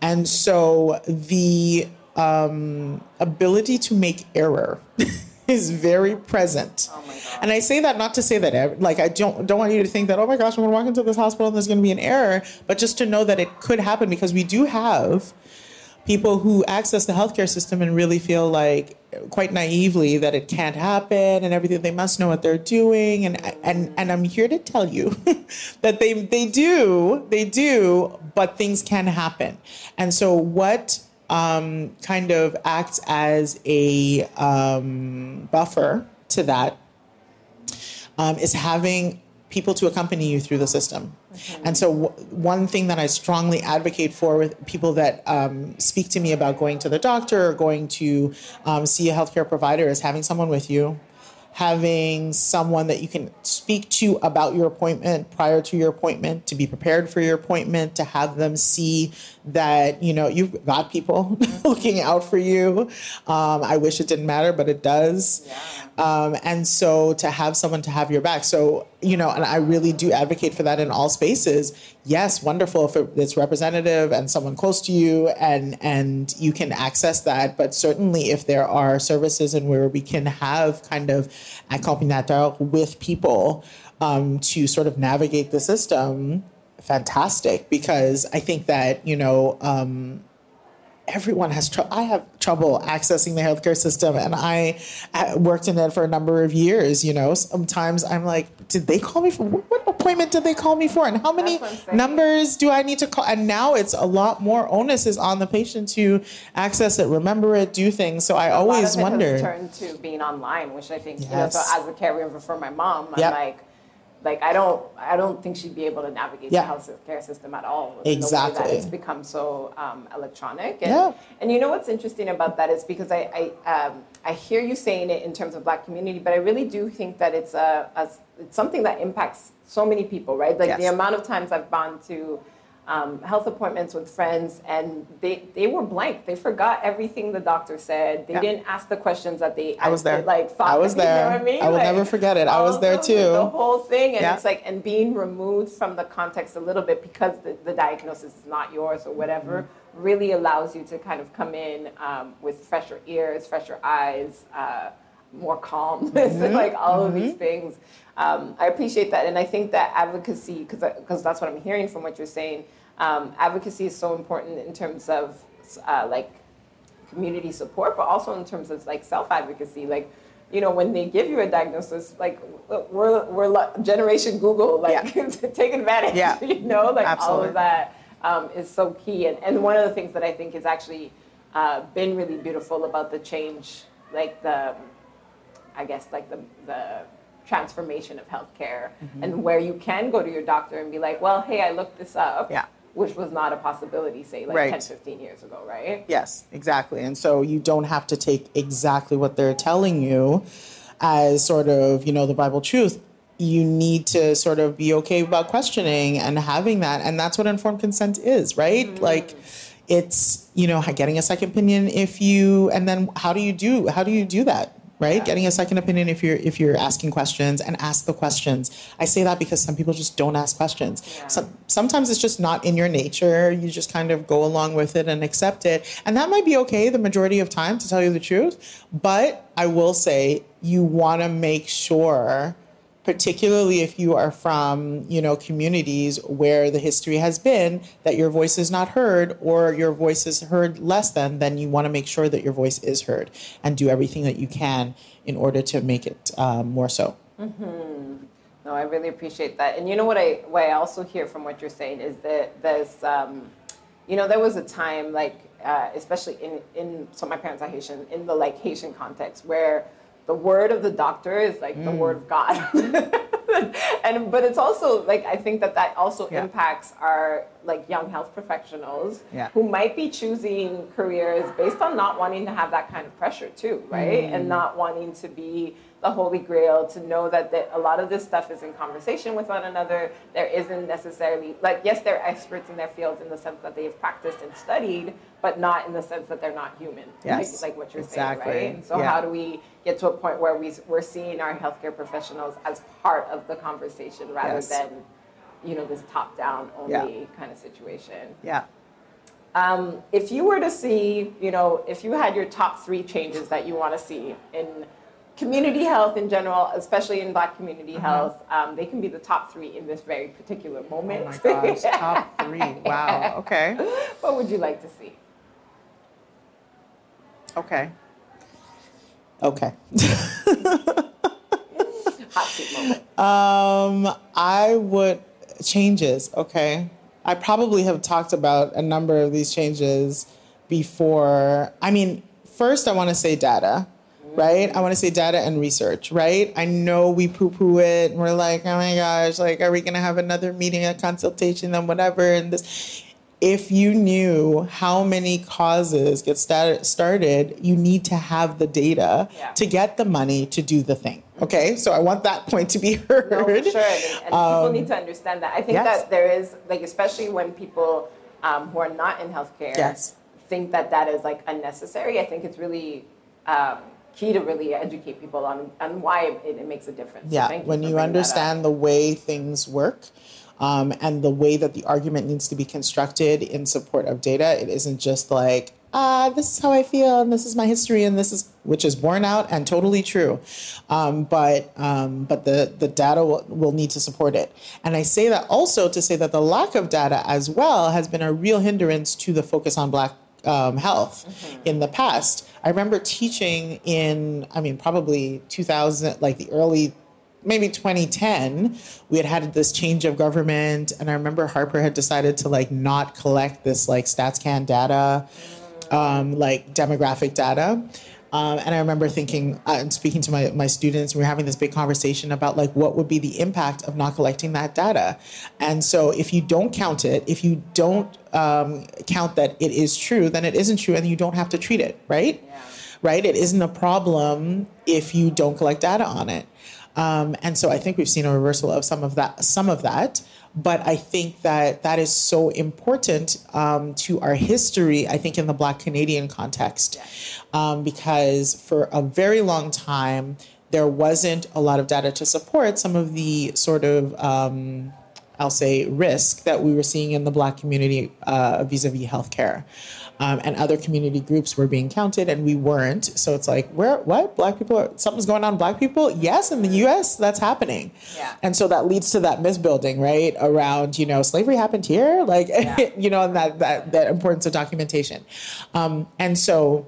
And so the um, ability to make error is very present. Oh. And I say that not to say that like I don't don't want you to think that oh my gosh I'm going to walk into this hospital and there's going to be an error, but just to know that it could happen because we do have people who access the healthcare system and really feel like quite naively that it can't happen and everything they must know what they're doing and and and I'm here to tell you that they they do they do but things can happen and so what um, kind of acts as a um, buffer to that um, is having people to accompany you through the system. Mm-hmm. And so, w- one thing that I strongly advocate for with people that um, speak to me about going to the doctor or going to um, see a healthcare provider is having someone with you having someone that you can speak to about your appointment prior to your appointment to be prepared for your appointment to have them see that you know you've got people looking out for you. Um, i wish it didn't matter but it does. Yeah. um, and so to have someone to have your back. So you know and i really do advocate for that in all spaces. Yes wonderful if it's representative and someone close to you and and you can access that. But certainly if there are services and where we can have kind of accompagnateur with people um, to sort of navigate the system fantastic because I think that, you know, um, everyone has trouble. I have trouble accessing the healthcare system, and I worked in it for a number of years. You know, sometimes I'm like, did they call me for what appointment did they call me for, and how many numbers do I need to call? And now it's a lot more onus is on the patient to access it, remember it, do things. So I a always wonder. Turned to being online, which I think yes. you know. So as a caregiver for my mom, I'm like like I don't I don't think she'd be able to navigate yeah. the health care system at all. Exactly. The way that it's become so um, electronic. And, yeah. and you know what's interesting about that is because I I, um, I hear you saying it in terms of black community, but I really do think that it's a, a it's something that impacts so many people, right? Like yes. the amount of times I've gone to um, health appointments with friends, and they, they were blank. They forgot everything the doctor said. They yeah. didn't ask the questions that they. I was there. Like thought, I was there. You know I mean? I will like, never forget it. I was there too. The whole thing, and yeah. it's like and being removed from the context a little bit because the, the diagnosis is not yours or whatever. Mm-hmm. Really allows you to kind of come in um, with fresher ears, fresher eyes, uh, more calmness, mm-hmm. and like all mm-hmm. of these mm-hmm. things. Um, I appreciate that, and I think that advocacy, because that's what I'm hearing from what you're saying um, advocacy is so important in terms of uh, like community support, but also in terms of like self advocacy. Like, you know, when they give you a diagnosis, like we're we're generation Google, like yeah. take advantage. Yeah. you know, like Absolutely. all of that um, is so key. And and one of the things that I think has actually uh, been really beautiful about the change, like the, I guess like the the transformation of healthcare mm-hmm. and where you can go to your doctor and be like, well, hey, I looked this up. Yeah which was not a possibility, say, like right. 10, 15 years ago, right? Yes, exactly. And so you don't have to take exactly what they're telling you as sort of, you know, the Bible truth. You need to sort of be okay about questioning and having that. And that's what informed consent is, right? Mm. Like, it's you know getting a second opinion if you and then how do you do how do you do that right? Getting a second opinion if you're if you're asking questions and ask the questions. I say that because some people just don't ask questions. Yeah. Some, sometimes it's just not in your nature. You just kind of go along with it and accept it, and that might be okay the majority of time, to tell you the truth. But I will say you want to make sure particularly if you are from you know communities where the history has been that your voice is not heard or your voice is heard less than then you want to make sure that your voice is heard and do everything that you can in order to make it um, more so mm-hmm. no i really appreciate that and you know what i what i also hear from what you're saying is that there's um, you know there was a time like uh, especially in in so my parents are haitian in the like haitian context where the word of the doctor is like mm. the word of God. and but it's also like I think that that also yeah. impacts our like young health professionals yeah. who might be choosing careers based on not wanting to have that kind of pressure too, right? Mm. And not wanting to be the holy grail to know that, that a lot of this stuff is in conversation with one another. There isn't necessarily like yes, they're experts in their fields in the sense that they've practiced and studied, but not in the sense that they're not human. Yes, like, like what you're exactly. saying, right? And so yeah. how do we get to a point where we we're seeing our healthcare professionals as part of the conversation rather yes. than you know this top down only yeah. kind of situation. Yeah. Um, if you were to see, you know, if you had your top three changes that you want to see in community health in general, especially in Black community mm-hmm. health, um, they can be the top three in this very particular moment. Oh my gosh, top three! Wow. Okay. What would you like to see? Okay. Okay. Hot seat moment. Um, I would changes. Okay, I probably have talked about a number of these changes before. I mean, first, I want to say data, right? I want to say data and research, right? I know we poo poo it and we're like, oh my gosh, like, are we going to have another meeting, a consultation, and whatever? And this. If you knew how many causes get started, started you need to have the data Yeah. to get the money to do the thing. Okay, so I want that point to be heard. No, sure. And, and people need to understand that. I think Um, yes. that there is, like, especially when people um, who are not in healthcare Yes. think that that is like unnecessary. I think it's really um, key to really educate people on, on why it, it makes a difference. Yeah, thank when you bringing that up. understand the way things work um, and the way that the argument needs to be constructed in support of data, it isn't just like, ah, this is how I feel and this is my history and this is, which is borne out and totally true. Um, but um, but the, the data will, will need to support it. And I say that also to say that the lack of data as well has been a real hindrance to the focus on Black um, health in the past. I remember teaching in, I mean, probably 2000, like the early, maybe 2010, we had had this change of government. And I remember Harper had decided to like not collect this like StatsCan data, um, like demographic data. Um, and I remember thinking uh, and speaking to my, my students, we were having this big conversation about like what would be the impact of not collecting that data. And so if you don't count it, if you don't um, count that it is true, then it isn't true and you don't have to treat it, right? Right? It isn't a problem if you don't collect data on it. Um, and so I think we've seen a reversal of some of that, some of that. But I think that that is so important um, to our history, I think, in the Black Canadian context. Um, because for a very long time, there wasn't a lot of data to support some of the sort of, um, I'll say, risk that we were seeing in the Black community uh, vis a vis healthcare. Um, and other community groups were being counted and we weren't. So it's like, where, what? Black people, are, something's going on, black people? Yes, in the US, that's happening. Yeah. And so that leads to that misbuilding, right? Around, you know, slavery happened here, like, you know, and that, that, that importance of documentation. Um, and so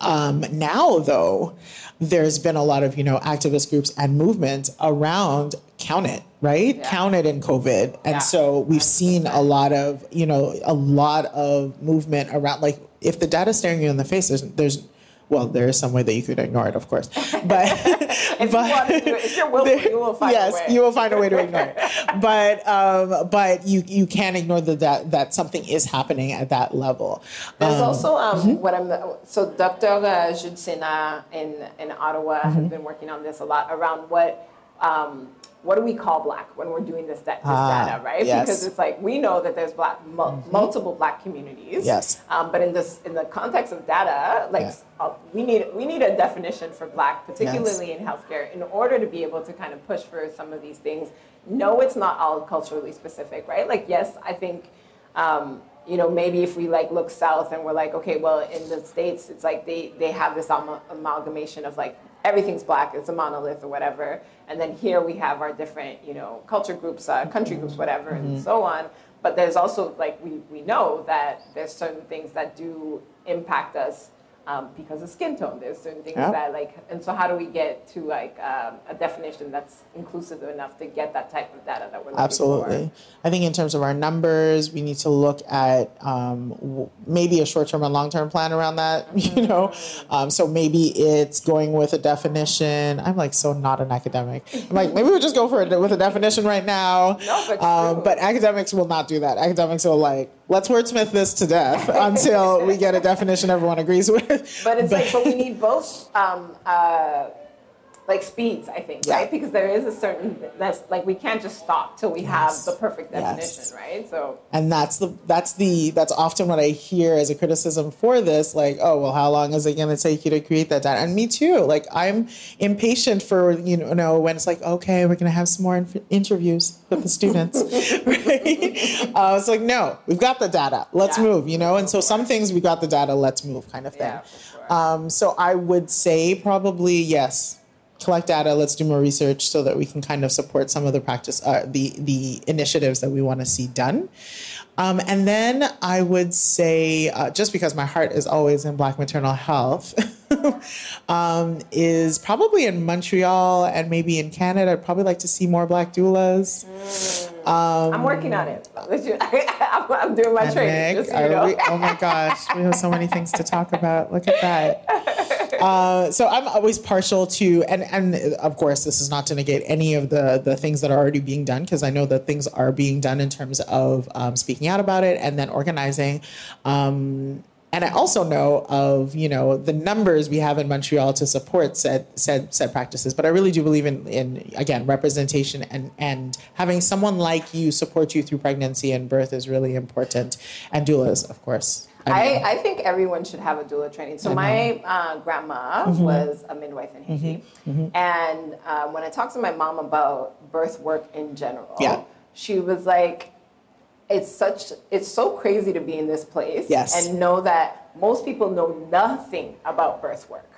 um, now, though, there's been a lot of you know activist groups and movements around count it, right? Yeah. Count it in COVID, and Yeah. so we've seen a lot of you know a lot of movement around like if the data's staring you in the face, there's there's well, there is some way that you could ignore it, of course, but If you want to do it, if you're willful, you will find yes, you will find a way to ignore it. But um, but you you can't ignore the, that that something is happening at that level. There's Um, also um, what I'm so Dr. Uh, Jude Cénat in in Ottawa Mm-hmm. has been working on this a lot around what um, what do we call black when we're doing this, da- this Ah, data, right? yes. Mm-hmm. Because it's like we know that there's black mul- multiple black communities. Yes. Um, but in this in the context of data, like uh, we need we need a definition for black, particularly in healthcare, in order to be able to kind of push for some of these things. No, it's not all culturally specific, right? Like yes, I think um, you know, maybe if we like look south and we're like, okay, well, in the states, it's like they they have this am- amalgamation of like everything's black, it's a monolith or whatever, and then here we have our different, you know, culture groups, uh, country groups, whatever, and so on. But there's also like we we know that there's certain things that do impact us. Um, because of skin tone, there's certain things Yeah. that like, and so how do we get to like um, a definition that's inclusive enough to get that type of data that we're looking for? Absolutely. I think in terms of our numbers, we need to look at um, w- maybe a short term and long term plan around that, you know? Um, so maybe it's going with a definition. I'm like so not an academic. I'm like, maybe we'll just go for it with a definition right now. No, but um, but academics will not do that. Academics will like, let's wordsmith this to death until we get a definition everyone agrees with. But it's like, but we need both, um, uh, like speeds, I think, Yeah. right? Because there is a certain that's like we can't just stop till we Yes. have the perfect definition, Yes. right? So and that's the that's the that's often what I hear as a criticism for this. Like, oh well, how long is it going to take you to create that data? And me too. Like, I'm impatient for you know when it's like, okay, we're going to have some more inf- interviews with the students. right? Uh, it's like, no, we've got the data. Let's Yeah. move. You know. And so some things we got the data. Let's move, kind of thing. Yeah, sure. Um, so I would say probably yes. Collect data. Let's do more research so that we can kind of support some of the practice, uh, the the initiatives that we want to see done. Um, and then I would say, uh, just because my heart is always in Black maternal health, um, is probably in Montreal and maybe in Canada. I'd probably like to see more Black doulas. Mm. I'm working on it. I'm doing my training. Just so you know. we, oh my gosh, we have so many things to talk about. Look at that. Uh, so I'm always partial to, and and of course, this is not to negate any of the the things that are already being done because I know that things are being done in terms of um, speaking out about it and then organizing. Um, and I also know of you know the numbers we have in Montreal to support said said said practices. But I really do believe in in again representation and and having someone like you support you through pregnancy and birth is really important. And doulas, of course. I, I, think everyone should have a doula training. So my uh, grandma mm-hmm. was a midwife in Haiti, mm-hmm. Mm-hmm. and uh, when I talked to my mom about birth work in general, yeah. she was like, it's such it's so crazy to be in this place yes. and know that most people know nothing about birth work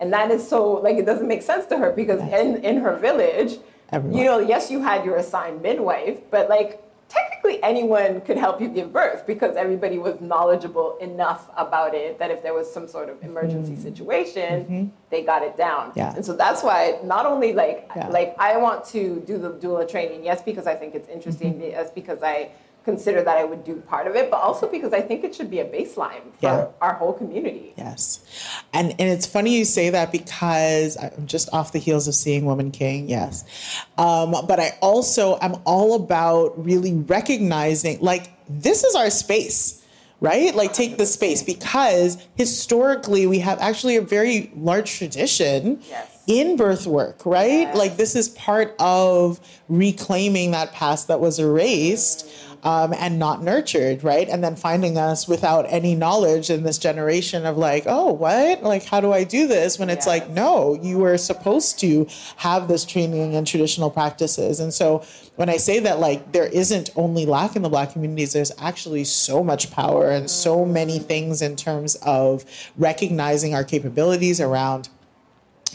and that is so like it doesn't make sense to her because yes. in in her village Everyone. you know yes you had your assigned midwife but like technically anyone could help you give birth because everybody was knowledgeable enough about it that if there was some sort of emergency mm-hmm. situation mm-hmm. they got it down yeah. and so that's why not only like yeah. like i want to do the doula training yes because i think it's interesting mm-hmm. yes because i consider that I would do part of it, but also because I think it should be a baseline for yeah. our whole community. Yes. And and it's funny you say that because I'm just off the heels of seeing Woman King, yes. Um, but I also am all about really recognizing like this is our space. Right? Like take the space because historically we have actually a very large tradition yes in birth work, right? Yes. Like this is part of reclaiming that past that was erased um, and not nurtured, right? And then finding us without any knowledge in this generation of like, oh, what? Like, how do I do this? When it's yes. like, no, you were supposed to have this training and traditional practices. And so when I say that, like, there isn't only lack in the Black communities, there's actually so much power and so many things in terms of recognizing our capabilities around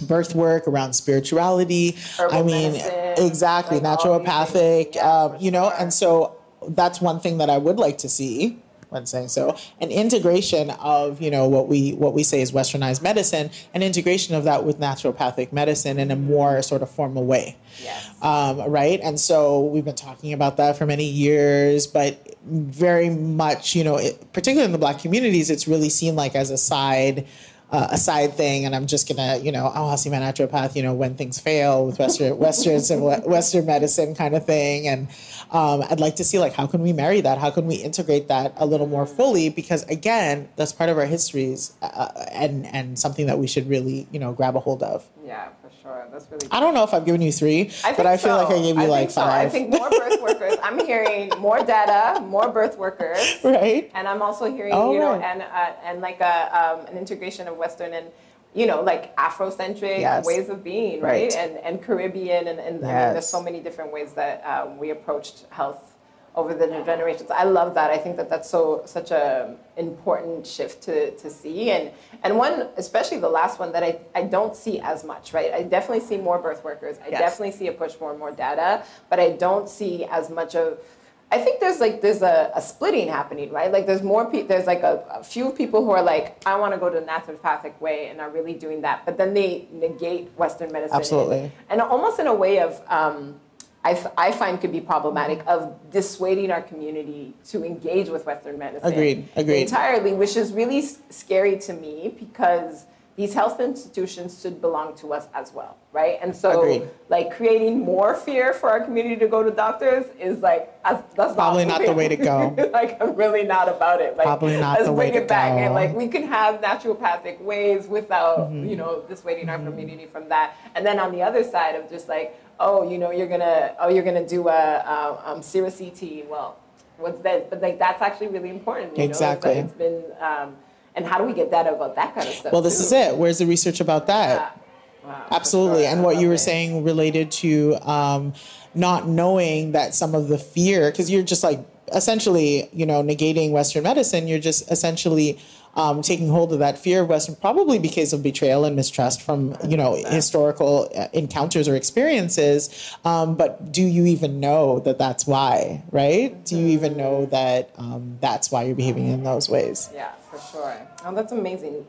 birth work around spirituality Herbal i mean medicine, exactly like naturopathic yeah, um, you know sure. and so that's one thing that I would like to see when saying so an integration of you know what we what we say is westernized medicine an integration of that with naturopathic medicine in a more sort of formal way yes. um, right and so we've been talking about that for many years but very much you know it, particularly in the black communities it's really seen like as a side uh, a side thing, and I'm just gonna, you know, oh, I'll see my naturopath, you know, when things fail with Western Western Western medicine kind of thing, and um, I'd like to see like how can we marry that? How can we integrate that a little more fully? Because again, that's part of our histories, uh, and and something that we should really, you know, grab a hold of. Yeah, sure. That's really. I don't know if I've given you three, I but I feel so. like I gave you I like so. five. I think more birth workers. I'm hearing more data, more birth workers, right? And I'm also hearing, oh, you know, right. and uh, and like a um, an integration of Western and you know, like Afrocentric yes. ways of being, right? right? And and Caribbean, and, and yes. I mean, there's so many different ways that um, we approached health over the generations. I love that. I think that that's so such a important shift to, to see, and and one especially the last one that I, I don't see as much. Right, I definitely see more birth workers. I yes. definitely see a push more and more data, but I don't see as much of. I think there's like there's a, a splitting happening, right? Like there's more people. There's like a, a few people who are like, I want to go to the naturopathic way, and are really doing that, but then they negate Western medicine. Absolutely. And, and almost in a way of. Um, I, f- I find could be problematic of dissuading our community to engage with Western medicine. Agreed, agreed. Entirely, which is really s- scary to me because these health institutions should belong to us as well, right? And so, Agreed. like creating more fear for our community to go to doctors is like that's probably not, not the way to go. like I'm really not about it. Like, probably not the way to go. Let's bring it back, and like we can have naturopathic ways without mm-hmm. you know dissuading mm-hmm. our community from that. And then on the other side of just like, oh, you know, you're gonna oh you're gonna do a, a um, Sera CT. Well, what's that? But like that's actually really important. You exactly. Know? It's, it's been. Um, and how do we get data about that kind of stuff? Well, this too? is it. Where's the research about that? Yeah. Wow, Absolutely. Sure. And what you were it. saying related to um, not knowing that some of the fear, because you're just like essentially, you know, negating Western medicine, you're just essentially um, taking hold of that fear of Western, probably because of betrayal and mistrust from you know historical uh, encounters or experiences. Um, but do you even know that that's why? Right? Do you even know that um, that's why you're behaving in those ways? Yeah, for sure. Oh, that's amazing.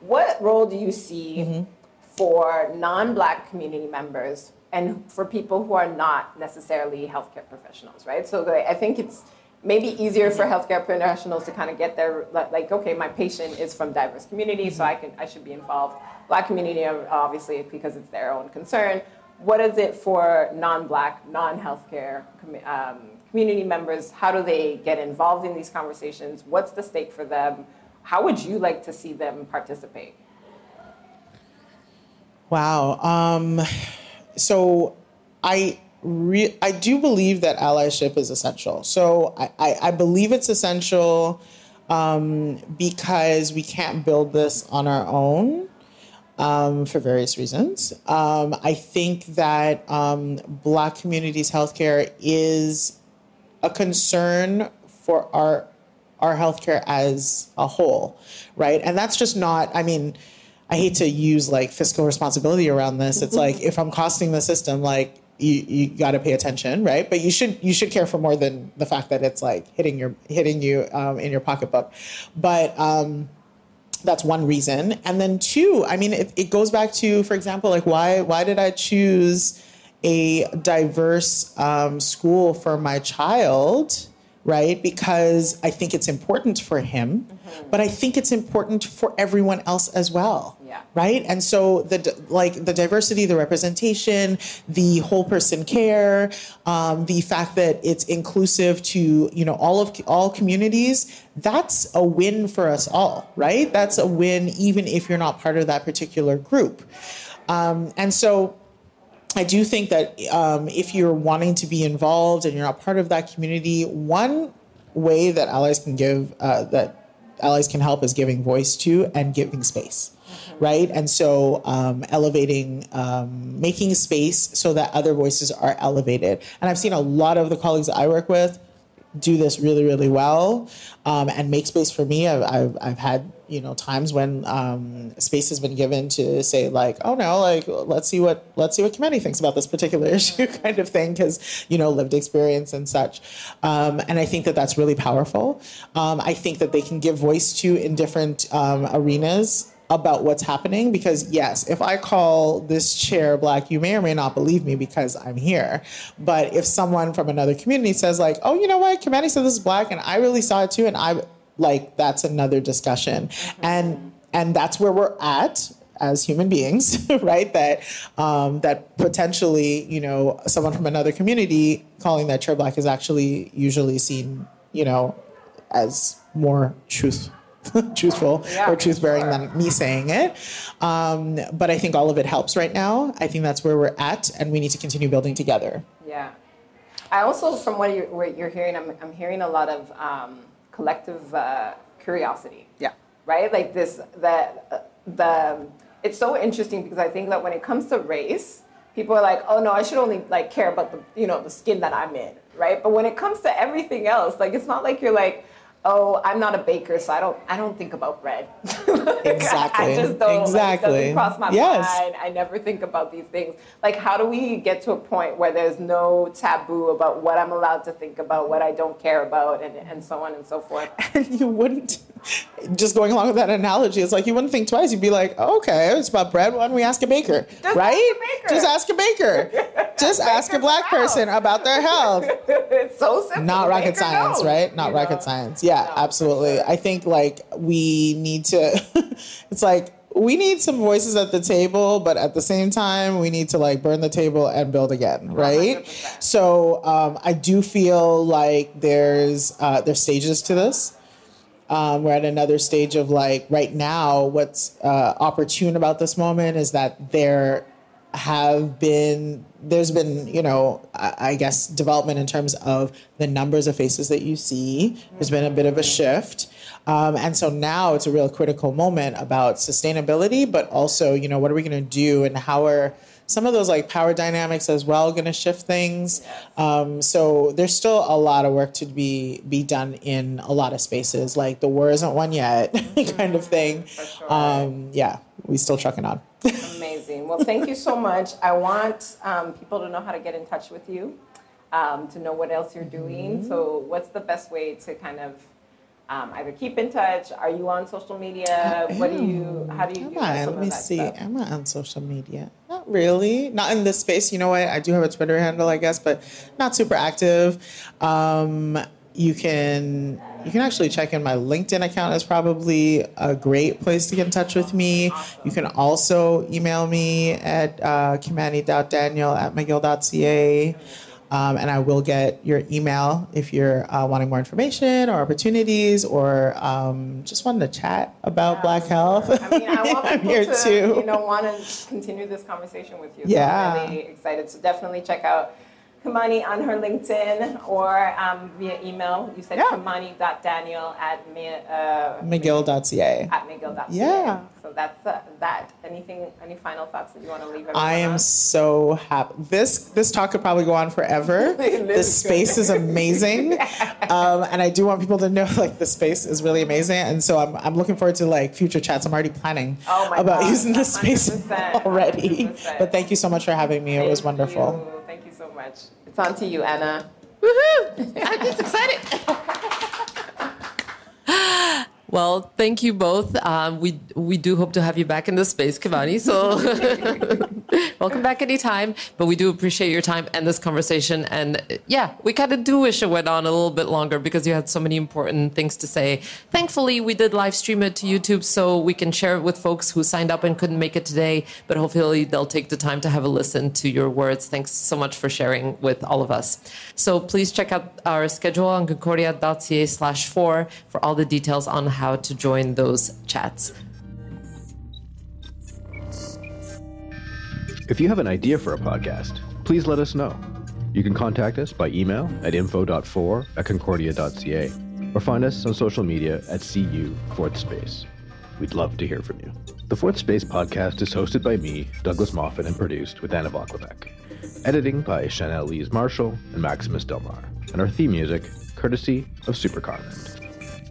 What role do you see mm-hmm. for non-black community members and for people who are not necessarily healthcare professionals? Right. So I think it's maybe easier for healthcare professionals to kind of get their like okay my patient is from diverse communities so i can i should be involved. Black community obviously because it's their own concern. What is it for non-black non-healthcare um, community members? How do they get involved in these conversations? What's the stake for them? How would you like to see them participate? Wow um, so i re- I do believe that allyship is essential. So I, I, I believe it's essential um, because we can't build this on our own. Um, for various reasons. Um, I think that um, Black communities' healthcare is a concern for our our healthcare as a whole, right? And that's just not. I mean, I hate to use like fiscal responsibility around this. It's like if I'm costing the system, like you, you got to pay attention, right? But you should you should care for more than the fact that it's like hitting your hitting you um, in your pocketbook. But um, that's one reason, and then two, I mean, it, it goes back to, for example, like why why did I choose a diverse um, school for my child? Right? Because I think it's important for him, mm-hmm. but I think it's important for everyone else as well. Yeah. Right. And so the like the diversity, the representation, the whole person care, um, the fact that it's inclusive to you know all of all communities. That's a win for us all, right? That's a win even if you're not part of that particular group. Um, and so I do think that um, if you're wanting to be involved and you're not part of that community, one way that allies can give uh, that allies can help is giving voice to and giving space. Mm-hmm. Right. And so um, elevating, um, making space so that other voices are elevated. And I've seen a lot of the colleagues that I work with do this really, really well um, and make space for me. I've, I've, I've, had, you know, times when um, space has been given to say like, oh no, like let's see what, let's see what Kimani thinks about this particular issue kind of thing. Cause, you know, lived experience and such. Um, and I think that that's really powerful. Um, I think that they can give voice to in different um, arenas about what's happening because yes if i call this chair black you may or may not believe me because i'm here but if someone from another community says like oh you know what Kimani said this is black and i really saw it too and i like that's another discussion mm-hmm. and and that's where we're at as human beings, right? That um, that potentially, you know, someone from another community calling that chair black is actually usually seen, you know, as more truth truthful yeah, or truth bearing sure. than me saying it. Um, but I think all of it helps right now. I think that's where we're at, and we need to continue building together. Yeah. I also, from what you're, what you're hearing, I'm, I'm hearing a lot of um, collective uh, curiosity. Yeah. Right? Like this, that uh, the, it's so interesting because I think that when it comes to race, people are like, oh no, I should only like care about the, you know, the skin that I'm in, right? But when it comes to everything else, like it's not like you're like, oh, I'm not a baker, so I don't I don't think about bread. exactly. I just don't. Exactly. Like, it doesn't cross my yes. mind. I never think about these things. Like, how do we get to a point where there's no taboo about what I'm allowed to think about, what I don't care about, and, and so on and so forth? And you wouldn't. Just going along with that analogy, it's like you wouldn't think twice. You'd be like, oh, okay, it's about bread. Why don't we ask a baker? Just right? Ask a baker. Just ask a baker. Just ask a black person about their health. it's so simple. Not rocket science, knows, right? Not rocket know? science. Yeah, no, absolutely. Sure. I think like we need to. it's like we need some voices at the table, but at the same time, we need to like burn the table and build again, right? 100%. So um, I do feel like there's uh, there's stages to this. Um, we're at another stage of like right now. What's uh, opportune about this moment is that there have been there's been you know I, guess development in terms of the numbers of faces that you see. There's been a bit of a shift. Um, and so now it's a real critical moment about sustainability, but also, you know, what are we going to do and how are some of those like power dynamics as well going to shift things. Um, so there's still a lot of work to be be done in a lot of spaces. Like the war isn't won yet, kind of thing. sure. Um, yeah, we still trucking on. Amazing. Well, thank you so much. I want um, people to know how to get in touch with you, um, to know what else you're doing. Mm-hmm. So, what's the best way to kind of um, either keep in touch? Are you on social media? What do you? How do you Am do I? Let me see. stuff? Am I on social media? Not really. Not in this space. You know what? I do have a Twitter handle, I guess, but not super active. Um, you can you can actually check in my LinkedIn account is probably a great place to get in touch with me. You can also email me at uh, kimani.daniel at mcgill.ca. Um, and I will get your email if you're uh, wanting more information or opportunities or um, just wanting to chat about Black Health. I mean, I want I'm people here to, too. you know, want to continue this conversation with you. So Yeah. I'm really excited. So definitely check out Kimani on her LinkedIn or um, via email. You said Yeah. kimani.daniel at uh, McGill.ca. at mcgill.ca. Yeah. So that's uh, that. Anything? Any final thoughts that you want to leave? I am on? so happy. This this talk could probably go on forever. this space is amazing, um, and I do want people to know like the space is really amazing. And so I'm I'm looking forward to like future chats. I'm already planning Oh about gosh, using this space 100%, already. 100%. But thank you so much for having me. It was wonderful. you. Thank you so much. It's on to you, Anna. Woohoo! I'm just excited. Well, thank you both. Um, we we do hope to have you back in the space, Kimani. So welcome back anytime. But we do appreciate your time and this conversation. And uh, yeah, we kind of do wish it went on a little bit longer because you had so many important things to say. Thankfully, we did live stream it to YouTube so we can share it with folks who signed up and couldn't make it today. But hopefully, they'll take the time to have a listen to your words. Thanks so much for sharing with all of us. So please check out our schedule on concordia.ca slash four for all the details on how to join those chats. If you have an idea for a podcast, please let us know. You can contact us by email at info.4 at concordia.ca or find us on social media at CU Fourth Space. We'd love to hear from you. The Fourth Space podcast is hosted by me, Douglas Moffat, and produced with Anna Voklovec. Editing by Chanel Lees Marshall and Maximus Delmar. And our theme music, courtesy of Super.